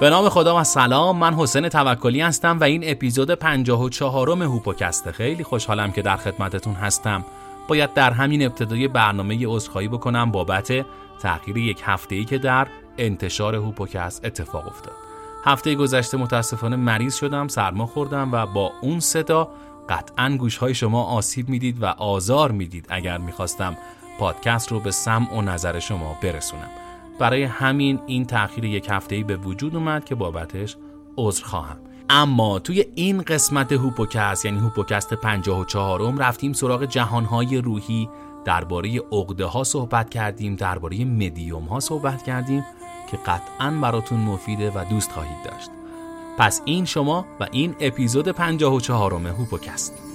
به نام خدا و سلام من حسین توکلی هستم و این اپیزود 54 م هوپوکسته خیلی خوشحالم که در خدمتتون هستم. باید در همین ابتدای برنامه عذرخواهی بکنم بابت تغییر یک هفته ای که در انتشار هوپوکست اتفاق افتاد. هفته گذشته متاسفانه مریض شدم سرما خوردم و با اون صدا قطعا گوشهای شما آسیب می‌دید و آزار می‌دید اگر می‌خواستم پادکست رو به سمع و نظر شما برسونم. برای همین این تأخیر یک هفته به وجود اومد که بابتش عذر خواهم. اما توی این قسمت هوپوکست یعنی هوپوکست 54 م رفتیم سراغ جهانهای روحی درباره عقده ها صحبت کردیم درباره مدیوم ها صحبت کردیم که قطعا براتون مفیده و دوست خواهید داشت. پس این شما و این اپیزود 54 م هوپوکست.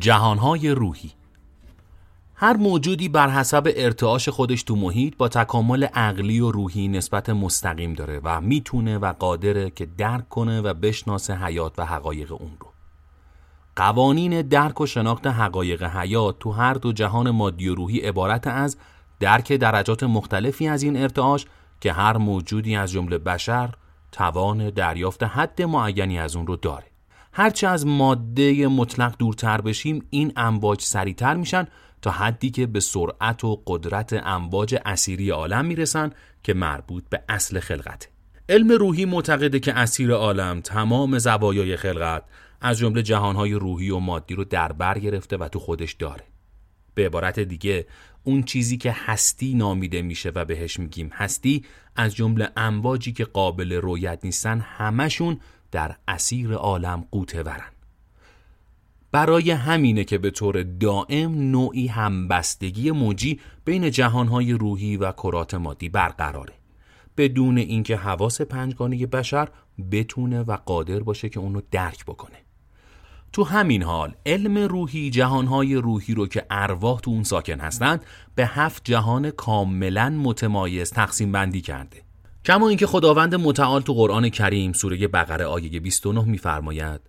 جهانهای روحی هر موجودی بر حسب ارتعاش خودش تو محیط با تکامل عقلی و روحی نسبت مستقیم داره و می‌تونه و قادره که درک کنه و بشناسه حیات و حقایق اون رو. قوانین درک و شناخت حقایق حیات تو هر دو جهان مادی و روحی عبارت از درک درجات مختلفی از این ارتعاش که هر موجودی از جمله بشر توان دریافت حد معینی از اون رو داره. هرچه از ماده مطلق دورتر بشیم این امواج سریعتر میشن تا حدی که به سرعت و قدرت امواج اسیری عالم می‌رسن که مربوط به اصل خلقته علم روحی معتقده که اسیر عالم تمام زوایای خلقت از جمله جهانهای روحی و مادی رو در بر گرفته و تو خودش داره. به عبارت دیگه اون چیزی که هستی نامیده میشه و بهش میگیم هستی از جمله امواجی که قابل رویت نیستن همشون در اسیر عالم قوته ورن. برای همینه که به طور دائم نوعی همبستگی موجی بین جهانهای روحی و کرات مادی برقراره. بدون اینکه حواس پنجگانه بشر بتونه و قادر باشه که اونو درک بکنه. تو همین حال علم روحی جهانهای روحی رو که ارواح تو اون ساکن هستند به هفت جهان کاملا متمایز تقسیم بندی کرده. کما اینکه خداوند متعال تو قرآن کریم سوره بقره آیه 29 میفرماید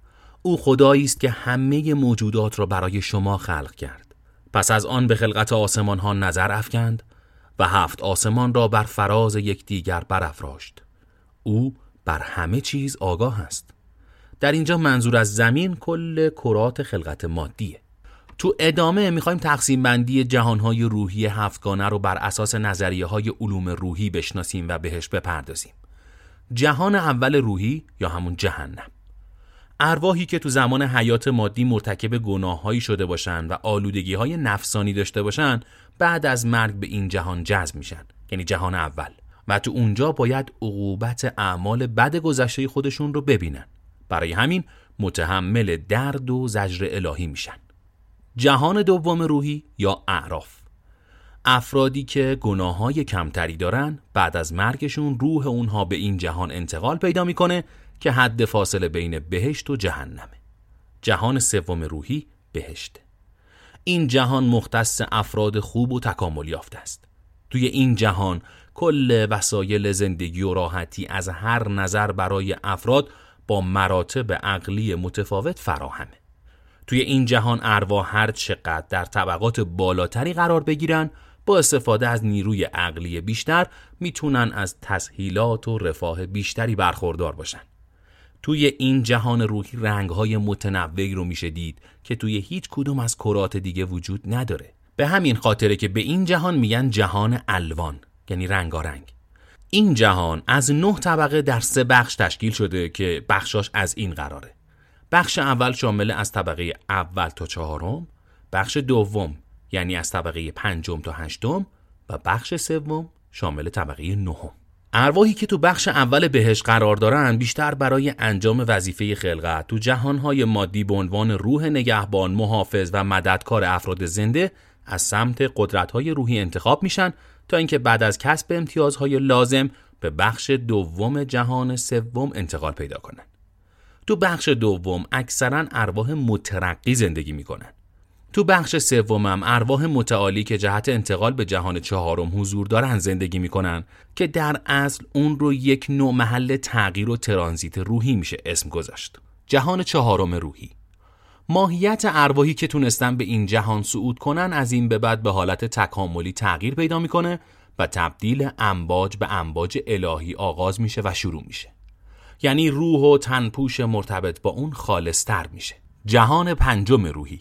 او خدایی است که همه موجودات را برای شما خلق کرد. پس از آن به خلقت آسمان ها نظر افکند و هفت آسمان را بر فراز یکدیگر برافراشت. او بر همه چیز آگاه است. در اینجا منظور از زمین کل کرات خلقت مادیه. تو ادامه می‌خوایم تقسیم بندی جهانهای روحی هفتگانه رو بر اساس نظریه های علوم روحی بشناسیم و بهش بپردازیم. جهان اول روحی یا همون جهنم. ارواحی که تو زمان حیات مادی مرتکب گناههایی شده باشن و آلودگی های نفسانی داشته باشن بعد از مرگ به این جهان جذب میشن یعنی جهان اول و تو اونجا باید عقوبت اعمال بد گذشته خودشون رو ببینن برای همین متحمل درد و زجر الهی میشن جهان دوم روحی یا اعراف. افرادی که گناه های کمتری دارن بعد از مرگشون روح اونها به این جهان انتقال پیدا می‌کنه که حد فاصله بین بهشت و جهنمه. جهان سوم روحی بهشته این جهان مختص افراد خوب و تکامل یافته است. توی این جهان کل وسایل زندگی و راحتی از هر نظر برای افراد با مراتب عقلی متفاوت فراهمه. توی این جهان ارواح هر چقدر در طبقات بالاتری قرار بگیرن با استفاده از نیروی عقلی بیشتر می‌تونن از تسهیلات و رفاه بیشتری برخوردار باشن. توی این جهان روحی رنگهای متنوعی رو میشه دید که توی هیچ کدوم از کرات دیگه وجود نداره. به همین خاطره که به این جهان میگن جهان الوان یعنی رنگارنگ. این جهان از نه طبقه در سه بخش تشکیل شده که بخشاش از این قراره. بخش اول شامل از طبقه اول تا چهارم، بخش دوم یعنی از طبقه پنجم تا هشتم و بخش سوم شامل طبقه نهم. ارواحی که تو بخش اول بهش قرار دارن بیشتر برای انجام وظیفه خلقت تو جهانهای مادی به عنوان روح نگهبان، محافظ و مددکار افراد زنده از سمت قدرت‌های روحی انتخاب میشن تا اینکه بعد از کسب امتیازهای لازم به بخش دوم جهان سوم انتقال پیدا کنند. تو بخش دوم اکثرا ارواح مترقی زندگی می‌کنن. تو بخش سومم ارواح متعالی که جهت انتقال به جهان چهارم حضور دارن زندگی می‌کنن که در اصل اون رو یک نوع محل تغییر و ترانزیت روحی میشه اسم گذاشت. جهان چهارم روحی ماهیت ارواحی که تونستن به این جهان صعود کنن از این به بعد به حالت تکاملی تغییر پیدا می‌کنه و تبدیل امواج به امواج الهی آغاز میشه و شروع میشه یعنی روح و تنپوش مرتبط با اون خالصتر میشه. جهان پنجم روحی.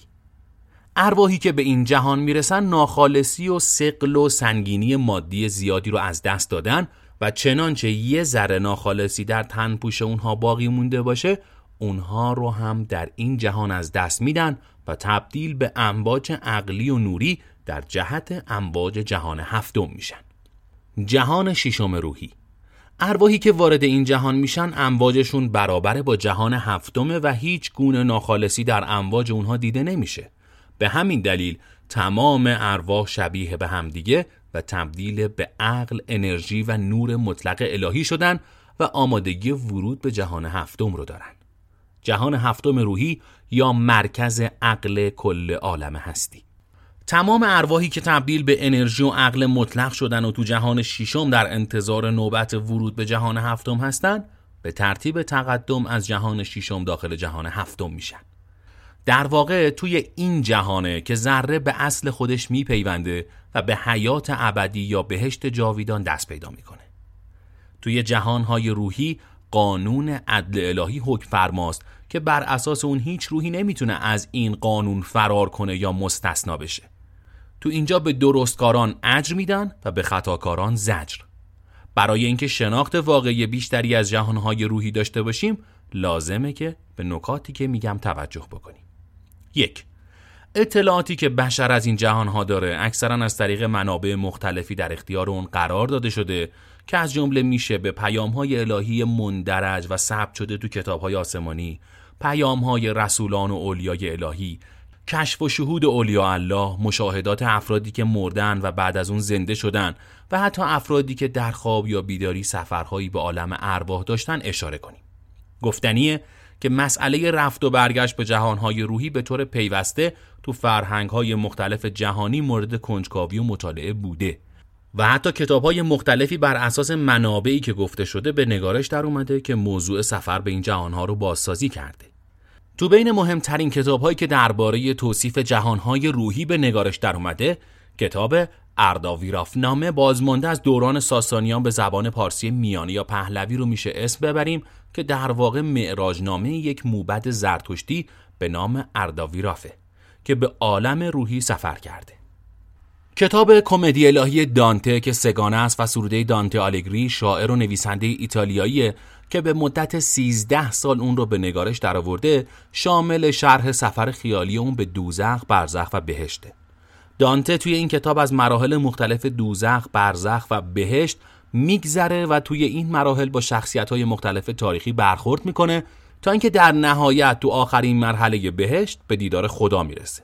ارواحی که به این جهان می‌رسن ناخالصی و سقل و سنگینی مادی زیادی رو از دست دادن و چنانچه یه ذره ناخالصی در تنپوش اونها باقی مونده باشه اونها رو هم در این جهان از دست میدن و تبدیل به امواج عقلی و نوری در جهت امواج جهان هفتم میشن. جهان ششم روحی. ارواحی که وارد این جهان میشن امواجشون برابر با جهان هفتمه و هیچ گونه ناخالصی در امواج اونها دیده نمیشه به همین دلیل تمام ارواح شبیه به همدیگه و تبدیل به عقل، انرژی و نور مطلق الهی شدن و آمادگی ورود به جهان هفتم رو دارن. جهان هفتم روحی یا مرکز عقل کل عالم هستی. تمام ارواحی که تبدیل به انرژی و عقل مطلق شدن و تو جهان ششم در انتظار نوبت ورود به جهان هفتم هستند به ترتیب تقدم از جهان ششم داخل جهان هفتم میشن. در واقع توی این جهانه که ذره به اصل خودش میپیونده و به حیات ابدی یا بهشت جاویدان دست پیدا می‌کنه. توی جهانهای روحی قانون عدل الهی حکم فرماست که بر اساس اون هیچ روحی نمی‌تونه از این قانون فرار کنه یا مستثنا بشه. تو اینجا به درستکاران اجر میدن و به خطاکاران زجر. برای اینکه شناخت واقعی بیشتری از جهانهای روحی داشته باشیم لازمه که به نکاتی که میگم توجه بکنیم. یک اطلاعاتی که بشر از این جهانها داره اکثرا از طریق منابع مختلفی در اختیار اون قرار داده شده که از جمله میشه به پیامهای الهی مندرج و ثبت شده تو کتابهای آسمانی پیامهای رسولان و اولیای الهی کشف و شهود اولیاء الله مشاهدات افرادی که مردن و بعد از اون زنده شدن و حتی افرادی که در خواب یا بیداری سفرهایی به عالم ارواح داشتن اشاره کنیم. گفتنیه که مسئله رفت و برگشت به جهانهای روحی به طور پیوسته تو فرهنگهای مختلف جهانی مورد کنجکاوی و مطالعه بوده و حتی کتاب های مختلفی بر اساس منابعی که گفته شده به نگارش در اومده که موضوع سفر به این جهانها رو بازسازی کرده. تو بین مهمترین کتاب هایی که درباره توصیف جهانهای روحی به نگارش در اومده کتاب ارداویراف نامه بازمانده از دوران ساسانیان به زبان پارسی میانی یا پهلوی رو میشه اسم ببریم که در واقع معراج نامه یک موبد زرتشتی به نام ارداویرافه که به عالم روحی سفر کرده. کتاب کمدی الهی دانته که سگانه است و سروده دانته آلگری شاعر و نویسنده ایتالیایی که به مدت 13 سال اون رو به نگارش درآورده شامل شرح سفر خیالی اون به دوزخ، برزخ و بهشته. دانته توی این کتاب از مراحل مختلف دوزخ، برزخ و بهشت میگذره و توی این مراحل با شخصیت های مختلف تاریخی برخورد می‌کنه تا اینکه در نهایت تو آخرین مرحله بهشت به دیدار خدا می‌رسه.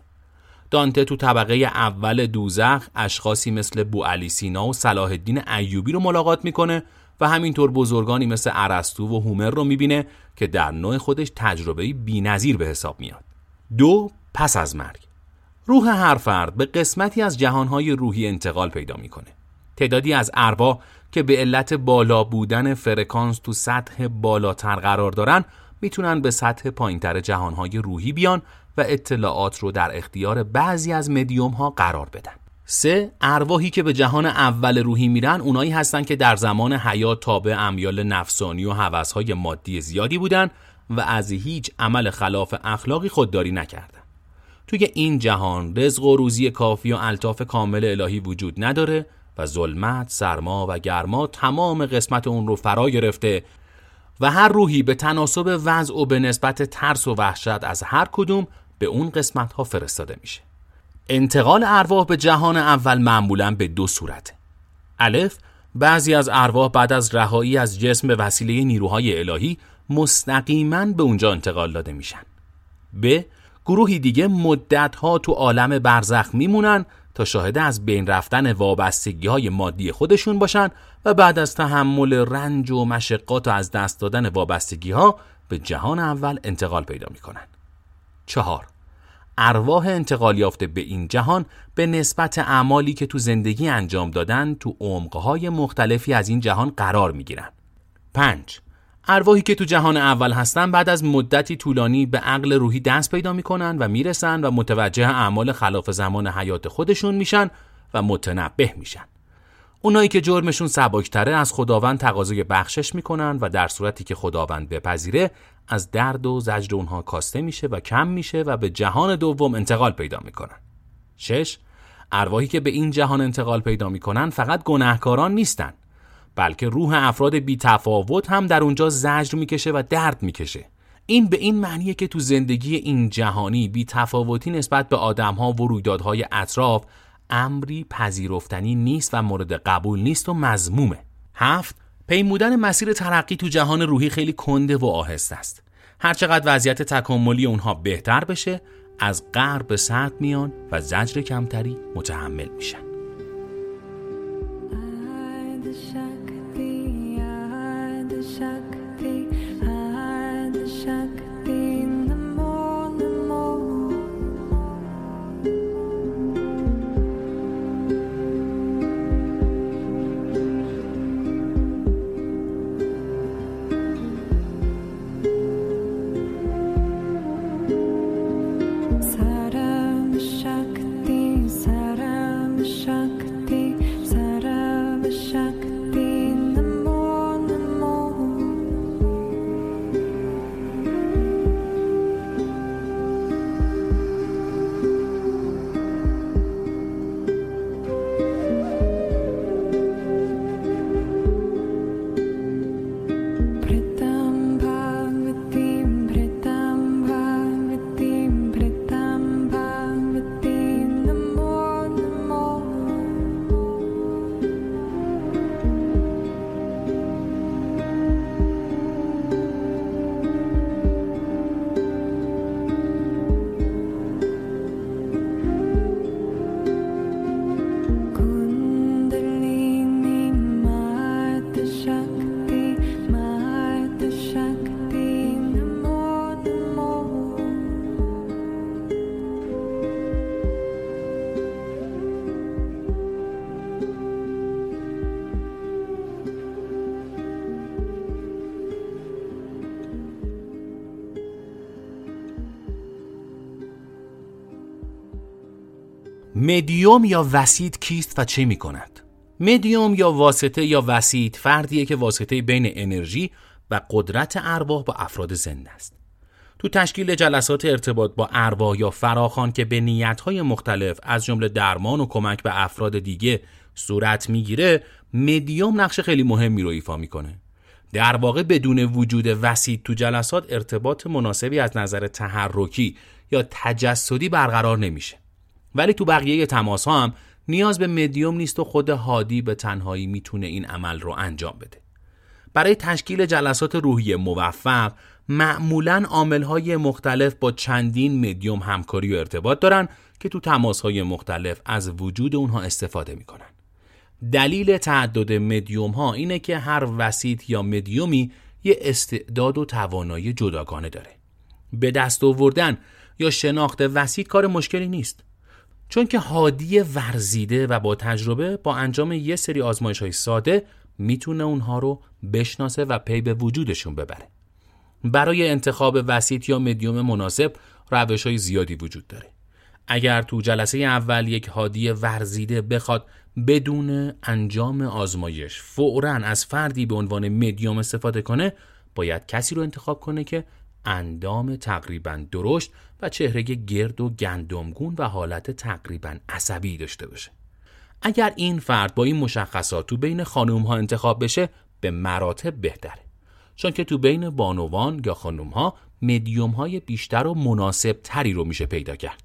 دانته تو طبقه اول دوزخ اشخاصی مثل بو علی سینا و صلاح الدین ایوبی رو ملاقات می‌کنه و همینطور بزرگانی مثل ارسطو و هومر رو می‌بینه که در نوع خودش تجربه بی‌نظیر به حساب میاد. دو پس از مرگ روح هر فرد به قسمتی از جهانهای روحی انتقال پیدا می‌کنه. تعدادی از ارواح که به علت بالا بودن فرکانس تو سطح بالاتر قرار دارن می‌تونن به سطح پایینتر جهانهای روحی بیان و اطلاعات رو در اختیار بعضی از مدیوم ها قرار بدن. سه ارواحی که به جهان اول روحی میرن اونایی هستن که در زمان حیات تابع امیال نفسانی و حوثهای مادی زیادی بودن و از هیچ عمل خلاف اخلاقی خودداری نکردن. توی این جهان رزق و روزی کافی و الطاف کامل الهی وجود نداره و ظلمت، سرما و گرما تمام قسمت اون رو فرا گرفته و هر روحی به تناسب وضع و به نسبت ترس و وحشت از هر کدوم به اون قسمت ها فرستاده میشه. انتقال ارواح به جهان اول معمولا به دو صورته. الف بعضی از ارواح بعد از رهایی از جسم به وسیله نیروهای الهی مستقیما به اونجا انتقال داده میشن. ب گروهی دیگه مدتها تو عالم برزخ میمونن تا شاهده از بین رفتن وابستگی های مادی خودشون باشن و بعد از تحمل رنج و مشقات و از دست دادن وابستگی ها به جهان اول انتقال پیدا می‌کنن. چهار ارواح انتقال یافته به این جهان به نسبت اعمالی که تو زندگی انجام دادن تو عمقهای مختلفی از این جهان قرار می‌گیرن. 5. ارواحی که تو جهان اول هستن بعد از مدتی طولانی به عقل روحی دست پیدا می‌کنن و می‌رسن و متوجه اعمال خلاف زمان حیات خودشون میشن و متنبه میشن. اونایی که جرمشون سباکتره از خداوند تقاضای بخشش می‌کنن و در صورتی که خداوند بپذیره از درد و زجر اونها کاسته میشه و کم میشه و به جهان دوم انتقال پیدا می‌کنن. 6. ارواحی که به این جهان انتقال پیدا می‌کنن فقط گناهکاران نیستن بلکه روح افراد بی تفاوت هم در اونجا زجر می‌کشه و درد می‌کشه این به این معنیه که تو زندگی این جهانی بی تفاوتی نسبت به آدمها و رویدادهای اطراف امری پذیرفتنی نیست و مورد قبول نیست و مزمومه. هفت پیمودن مسیر ترقی تو جهان روحی خیلی کنده و آهسته است. هرچقدر وضعیت تکاملی اونها بهتر بشه از غرب به سطح میان و زجر کمتری متحمل میشن. مدیوم یا وسیط کیست و چه می کند؟ مدیوم یا واسطه یا وسیط فردیه که واسطه بین انرژی و قدرت ارواح با افراد زنده است. تو تشکیل جلسات ارتباط با ارواح یا فراخان که به نیتهای مختلف از جمله درمان و کمک به افراد دیگه صورت می‌گیره مدیوم نقش خیلی مهمی رو ایفا می‌کنه در واقع بدون وجود وسیط تو جلسات ارتباط مناسبی از نظر تحرکی یا تجسدی برقرار نمیشه ولی تو بقیه تماس ها هم نیاز به مدیوم نیست و خود هادی به تنهایی می‌تونه این عمل رو انجام بده. برای تشکیل جلسات روحی موفق معمولا های مختلف با چندین مدیوم همکاری و ارتباط دارن که تو تماس های مختلف از وجود اونها استفاده می‌کنن. دلیل تعدد مدیوم ها اینه که هر وسیط یا مدیومی یه استعداد و توانایی جداگانه داره. به دست آوردن یا شناخت وسیط کار مشکلی نیست. چون که هادی ورزیده و با تجربه با انجام یه سری آزمایش های ساده می‌تونه اونها رو بشناسه و پی به وجودشون ببره. برای انتخاب وسیط یا مدیوم مناسب روش های زیادی وجود داره. اگر تو جلسه اول یک هادی ورزیده بخواد بدون انجام آزمایش فورا از فردی به عنوان مدیوم استفاده کنه باید کسی رو انتخاب کنه که اندام تقریبا درشت و چهره گرد و گندمگون و حالت تقریبا عصبی داشته باشه. اگر این فرد با این مشخصات تو بین خانوم ها انتخاب بشه به مراتب بهتره. چون که تو بین بانوان یا خانوم ها مدیوم های بیشتر و مناسب تری رو میشه پیدا کرد.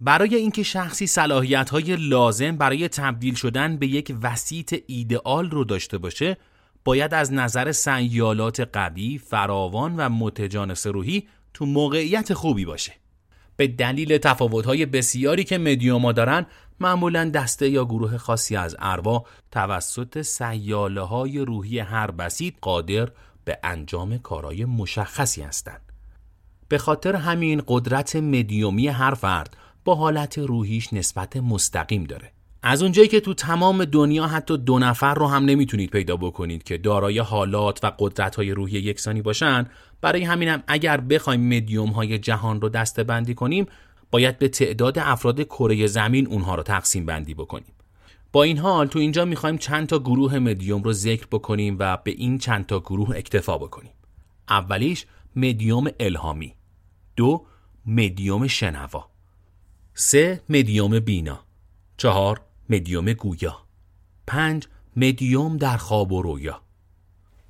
برای اینکه شخصی صلاحیت های لازم برای تبدیل شدن به یک وسیط ایدئال رو داشته باشه باید از نظر سیالات قوی، فراوان و متجانس روحی تو موقعیت خوبی باشه. به دلیل تفاوت‌های بسیاری که مدیوما دارن معمولا دسته یا گروه خاصی از اروا توسط سیاله های روحی هر بسیط قادر به انجام کارهای مشخصی هستند. به خاطر همین قدرت مدیومی هر فرد با حالت روحیش نسبت مستقیم داره. از اونجایی که تو تمام دنیا حتی دو نفر رو هم نمی‌تونید پیدا بکنید که دارای حالات و قدرت های روحی یکسانی باشن برای همینم اگر بخوایم مدیوم های جهان رو دسته بندی کنیم باید به تعداد افراد کره زمین اونها رو تقسیم بندی بکنیم. با این حال تو اینجا می‌خوایم چند تا گروه مدیوم رو ذکر بکنیم و به این چند تا گروه اکتفا بکنیم. اولیش مدیوم الهامی دو مدیوم شنوا سه مدیوم بینا چهار مدیوم گویا. پنج مدیوم در خواب و رویا.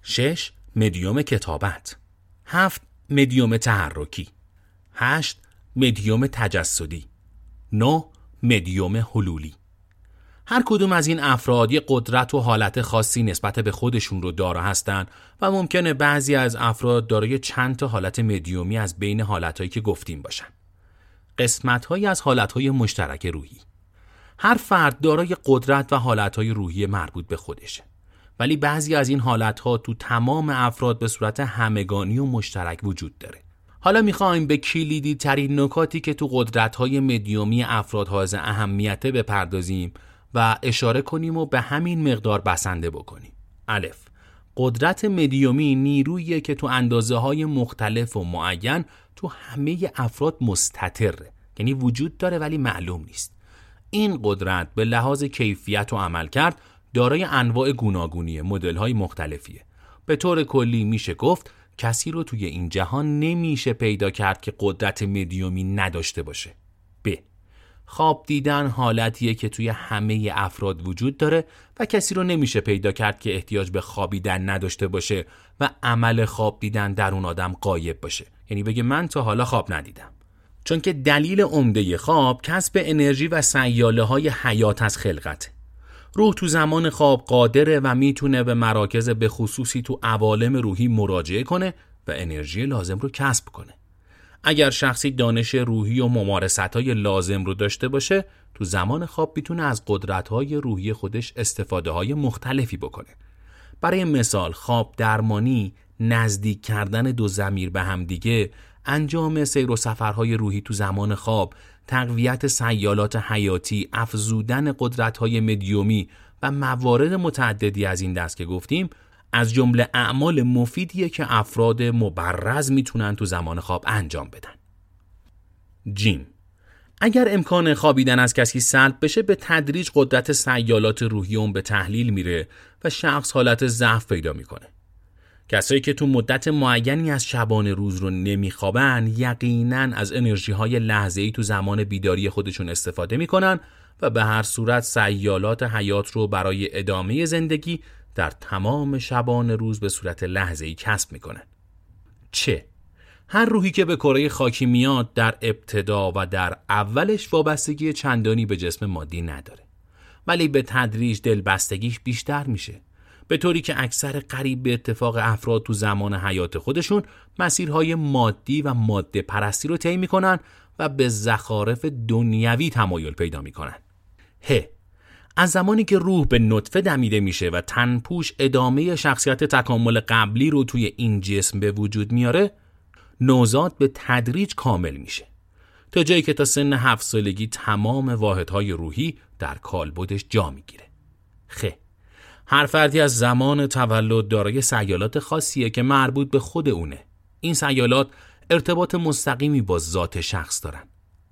شش مدیوم کتابت. هفت مدیوم تحرکی. هشت مدیوم تجسدی. نه مدیوم حلولی. هر کدوم از این افراد یه قدرت و حالت خاصی نسبت به خودشون رو دارا هستند و ممکنه بعضی از افراد دارای چند تا حالت مدیومی از بین حالتهایی که گفتیم باشن. قسمتهایی از حالتهای مشترک روحی. هر فرد دارای قدرت و حالتهای روحی مربوط به خودشه ولی بعضی از این حالتها تو تمام افراد به صورت همگانی و مشترک وجود داره. حالا می‌خوایم به کلیدی ترین نکاتی که تو قدرت های مدیومی افراد حائز اهمیت بپردازیم و اشاره کنیم و به همین مقدار بسنده بکنیم. الف. قدرت مدیومی نیرویی که تو اندازه های مختلف و معین تو همه افراد مستطره. یعنی وجود داره ولی معلوم نیست. این قدرت به لحاظ کیفیت و عمل کرد دارای انواع گوناگونی مدل های مختلفیه. به طور کلی میشه گفت کسی رو توی این جهان نمیشه پیدا کرد که قدرت مدیومی نداشته باشه. ب. خواب دیدن حالتیه که توی همه افراد وجود داره و کسی رو نمیشه پیدا کرد که احتیاج به خوابیدن نداشته باشه و عمل خواب دیدن در اون آدم قایب باشه. یعنی بگه من تا حالا خواب ندیدم. چون که دلیل عمده خواب کسب انرژی و سیاله های حیات از خلقت روح تو زمان خواب قادره و می‌تونه به مراکز به خصوصی تو عوالم روحی مراجعه کنه و انرژی لازم رو کسب کنه. اگر شخصی دانش روحی و ممارست های لازم رو داشته باشه تو زمان خواب می‌تونه از قدرت های روحی خودش استفاده های مختلفی بکنه. برای مثال خواب درمانی نزدیک کردن دو زمیر به همدیگه انجام سیر و سفرهای روحی تو زمان خواب تقویت سیالات حیاتی افزودن قدرت‌های مدیومی و موارد متعددی از این دست که گفتیم از جمله اعمال مفیدیه که افراد مبرز می‌تونن تو زمان خواب انجام بدن. جیم اگر امکان خوابیدن از کسی سلب بشه به تدریج قدرت سیالات روحی اون به تحلیل میره و شخص حالت ضعف پیدا می‌کنه. کسایی که تو مدت معینی از شبان روز رو نمیخوابن یقینا از انرژی های لحظه ای تو زمان بیداری خودشون استفاده می‌کنن و به هر صورت سیالات حیات رو برای ادامه زندگی در تمام شبان روز به صورت لحظه ای کسب می‌کنن. چه؟ هر روحی که به کره خاکی میاد در ابتدا و در اولش وابستگی چندانی به جسم مادی نداره. ولی به تدریج دلبستگیش بیشتر میشه. به طوری که اکثر قریب به اتفاق افراد تو زمان حیات خودشون مسیرهای مادی و ماده پرستی رو طی می‌کنن و به زخارف دنیوی تمایل پیدا می‌کنن. ه از زمانی که روح به نطفه دمیده میشه و تنپوش ادامه شخصیت تکامل قبلی رو توی این جسم به وجود میاره نوزاد به تدریج کامل میشه تا جایی که تا سن هفت سالگی تمام واحدهای روحی در کالبدش جا می‌گیره خ هر فردی از زمان تولد دارای سیالات خاصیه که مربوط به خود اونه. این سیالات ارتباط مستقیمی با ذات شخص دارن.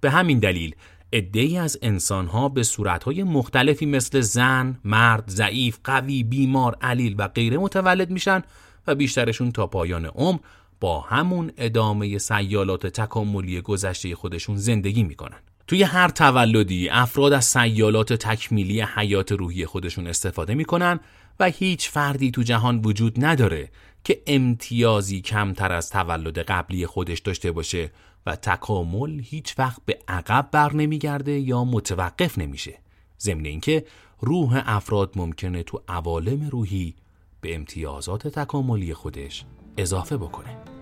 به همین دلیل ادهی از انسانها به صورتهای مختلفی مثل زن، مرد، ضعیف، قوی، بیمار، علیل و غیره متولد میشن و بیشترشون تا پایان عمر با همون ادامه سیالات تکاملی گذشته خودشون زندگی می‌کنن. توی هر تولدی افراد از سیالات تکمیلی حیات روحی خودشون استفاده می‌کنن و هیچ فردی تو جهان وجود نداره که امتیازی کمتر از تولد قبلی خودش داشته باشه و تکامل هیچ وقت به عقب بر نمیگرده یا متوقف نمیشه. ضمن اینکه روح افراد ممکنه تو عوالم روحی به امتیازات تکاملی خودش اضافه بکنه.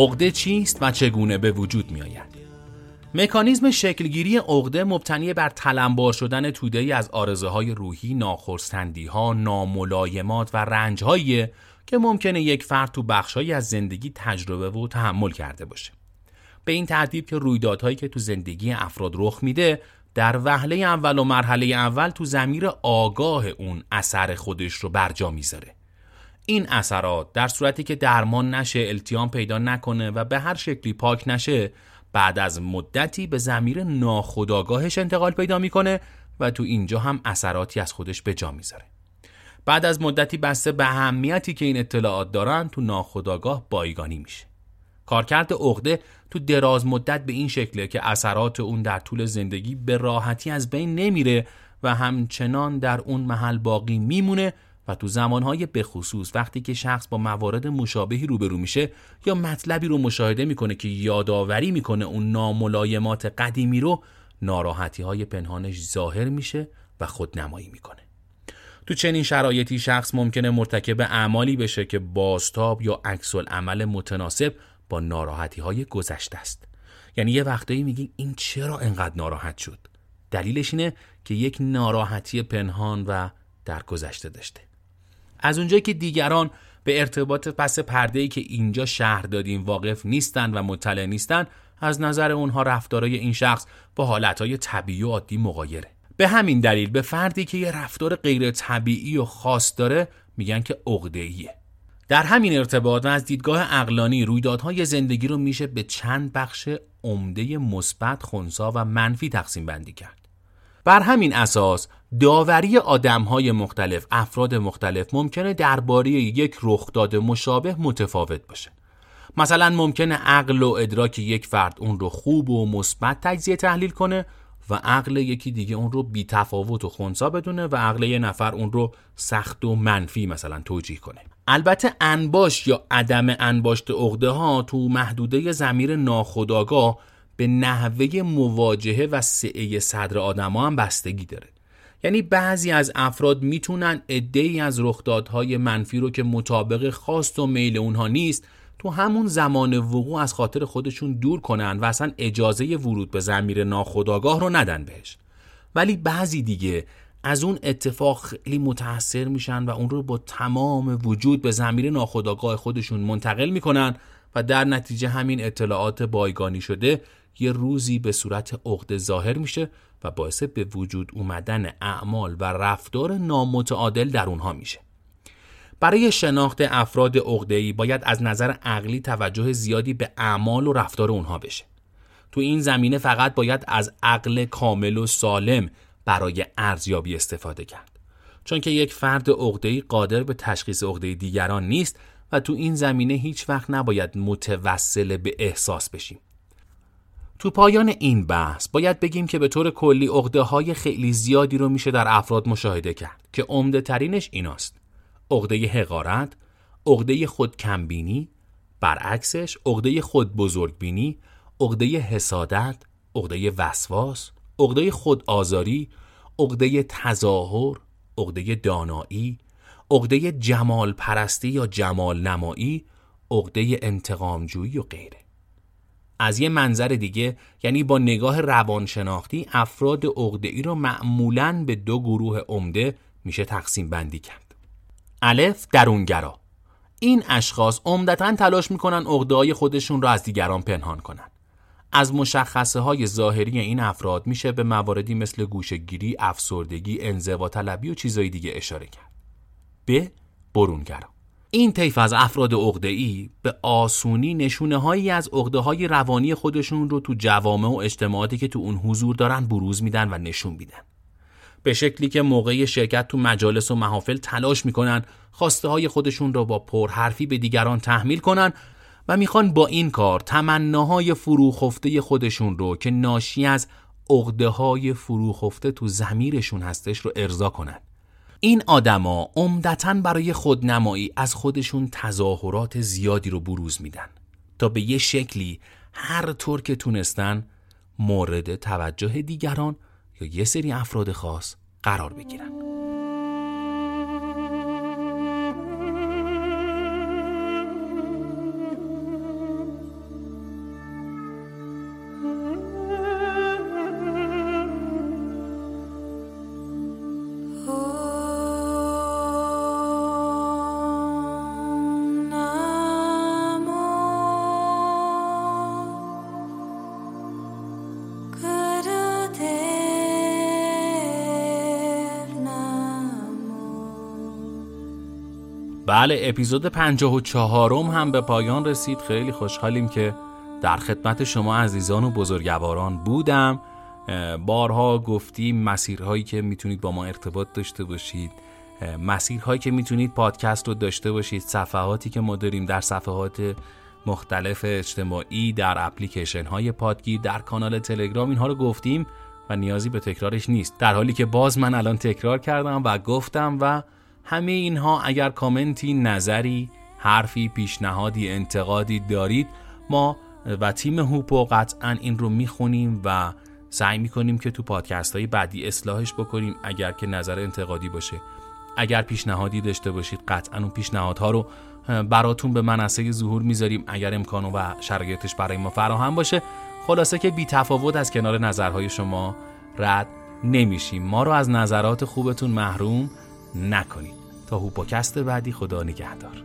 عقده چیست و چگونه به وجود می آید؟ مکانیزم شکلگیری عقده مبتنی بر تلمبار شدن توده از های روحی، ناخرسندی ها، ناملایمات و رنج که ممکنه یک فرد تو بخشهایی از زندگی تجربه و تحمل کرده باشه. به این ترتیب که رویدادهایی که تو زندگی افراد رخ میده در وهله اول و مرحله اول تو زمیر آگاه اون اثر خودش رو برجا می‌ذاره. این اثرات در صورتی که درمان نشه التیام پیدا نکنه و به هر شکلی پاک نشه بعد از مدتی به زمیر ناخودآگاهش انتقال پیدا می‌کنه و تو اینجا هم اثراتی از خودش به جا می‌ذاره. بعد از مدتی بسته به اهمیتی که این اطلاعات دارن تو ناخودآگاه بایگانی میشه. کارکرد عقده تو دراز مدت به این شکله که اثرات اون در طول زندگی به راحتی از بین نمیره و همچنان در اون محل باقی میمونه و تو زمانهای بخصوص وقتی که شخص با موارد مشابهی روبرو میشه یا مطلبی رو مشاهده می‌کنه که یادآوری می‌کنه اون ناملایمات قدیمی رو ناراحتی های پنهانش ظاهر میشه و خودنمایی می‌کنه. تو چنین شرایطی شخص ممکنه مرتکب اعمالی بشه که بازتاب یا عکس عمل متناسب با ناراحتی های گذشته است. یعنی یه وقتایی میگی این چرا انقدر ناراحت شد؟ دلیلش اینه که یک ناراحتی پنهان و در گذشته داشته. از اونجایی که دیگران به ارتباط پس پرده ای که اینجا شهر دادیم واقف نیستند و مطلع نیستند از نظر اونها رفتارای این شخص با حالتهای طبیعی و عادی مغایره به همین دلیل به فردی که یه رفتار غیر طبیعی و خاص داره میگن که عقده‌ایه در همین ارتباط و از دیدگاه اقلانی رویدادهای زندگی رو میشه به چند بخش عمده مثبت، خونسا و منفی تقسیم بندی کرد. بر همین اساس داوری آدم های مختلف افراد مختلف ممکنه درباره یک رخداد مشابه متفاوت باشه. مثلا ممکنه عقل و ادراک یک فرد اون رو خوب و مثبت تجزیه تحلیل کنه و عقل یکی دیگه اون رو بی تفاوت و خونسا بدونه و عقل یه نفر اون رو سخت و منفی مثلا توجیه کنه. البته انباش یا عدم انباشت عقده ها تو محدوده زمیر ناخودآگاه به نحوه مواجهه و سعه صدر آدما هم بستگی داره. یعنی بعضی از افراد می‌تونن ای از رخدادهای منفی رو که مطابق خواست و میل اونها نیست تو همون زمان وقوع از خاطر خودشون دور کنن و اصلا اجازه ورود به زمیر ناخودآگاه رو ندن بهش. ولی بعضی دیگه از اون اتفاق خیلی متاثر میشن و اون رو با تمام وجود به زمیر ناخودآگاه خودشون منتقل می‌کنن و در نتیجه همین اطلاعات بایگانی شده یه روزی به صورت عقده ظاهر میشه و باعث به وجود اومدن اعمال و رفتار نامتعادل در اونها میشه. برای شناخت افراد عقده‌ای باید از نظر عقلی توجه زیادی به اعمال و رفتار اونها بشه. تو این زمینه فقط باید از عقل کامل و سالم برای ارزیابی استفاده کرد. چون که یک فرد عقده‌ای قادر به تشخیص عقده دیگران نیست و تو این زمینه هیچ وقت نباید متوسل به احساس بشیم. تو پایان این بحث باید بگیم که به طور کلی عقده های خیلی زیادی رو میشه در افراد مشاهده کرد که عمده ترینش ایناست. عقده حقارت، عقده خود کمبینی، برعکسش عقده خود بزرگبینی، عقده حسادت، عقده وسواس، عقده خود آزاری، عقده تظاهر، عقده دانایی، عقده جمال پرستی یا جمال نمایی، عقده انتقامجویی و غیره. از یه منظر دیگه یعنی با نگاه روانشناختی افراد عقده ای رو معمولاً به دو گروه عمده میشه تقسیم بندی کرد. الف درونگرا این اشخاص عمدتا تلاش می‌کنن عقده های خودشون رو از دیگران پنهان کنن. از مشخصه های ظاهری این افراد میشه به مواردی مثل گوشگیری، افسردگی، انزوا طلبی و چیزهای دیگه اشاره کرد. ب برونگرا این طیف از افراد ای به آسونی نشونه هایی از عقده های روانی خودشون رو تو جوامع و اجتماعاتی که تو اون حضور دارن بروز میدن و نشون میدن. به شکلی که موقع شرکت تو مجالس و محافل تلاش می‌کنن خواسته های خودشون رو با پرحرفی به دیگران تحمیل کنن و می‌خوان با این کار تمناهای فروخفته خودشون رو که ناشی از عقده های فروخفته تو زمیرشون هستش رو ارضا کنن. این آدما عمدتا برای خودنمایی از خودشون تظاهرات زیادی رو بروز میدن. تا به یه شکلی هر طور که تونستن مورد توجه دیگران یا یه سری افراد خاص قرار بگیرن. بله اپیزود 54 م هم به پایان رسید. خیلی خوشحالیم که در خدمت شما عزیزان و بزرگواران بودم. بارها گفتیم مسیرهایی که می‌تونید با ما ارتباط داشته باشید. مسیرهایی که می‌تونید پادکست رو داشته باشید. صفحاتی که ما داریم در صفحات مختلف اجتماعی در اپلیکیشن های پادگیر در کانال تلگرام اینها رو گفتیم و نیازی به تکرارش نیست. در حالی که باز من الان تکرار کردم و گفتم و همه اینها اگر کامنتی نظری حرفی پیشنهادی انتقادی دارید ما و تیم هوپو قطعا این رو می‌خونیم و سعی می‌کنیم که تو پادکست های بعدی اصلاحش بکنیم اگر که نظر انتقادی باشه. اگر پیشنهادی داشته باشید قطعا اون پیشنهادها رو براتون به منصه ظهور می‌ذاریم. اگر امکان و شرایطش برای ما فراهم باشه خلاصه که بی تفاوت از کنار نظرهای شما رد نمیشیم. ما رو از نظرات خوبتون محروم نکنید. تا هوپوکست بعدی خدا نگهدار.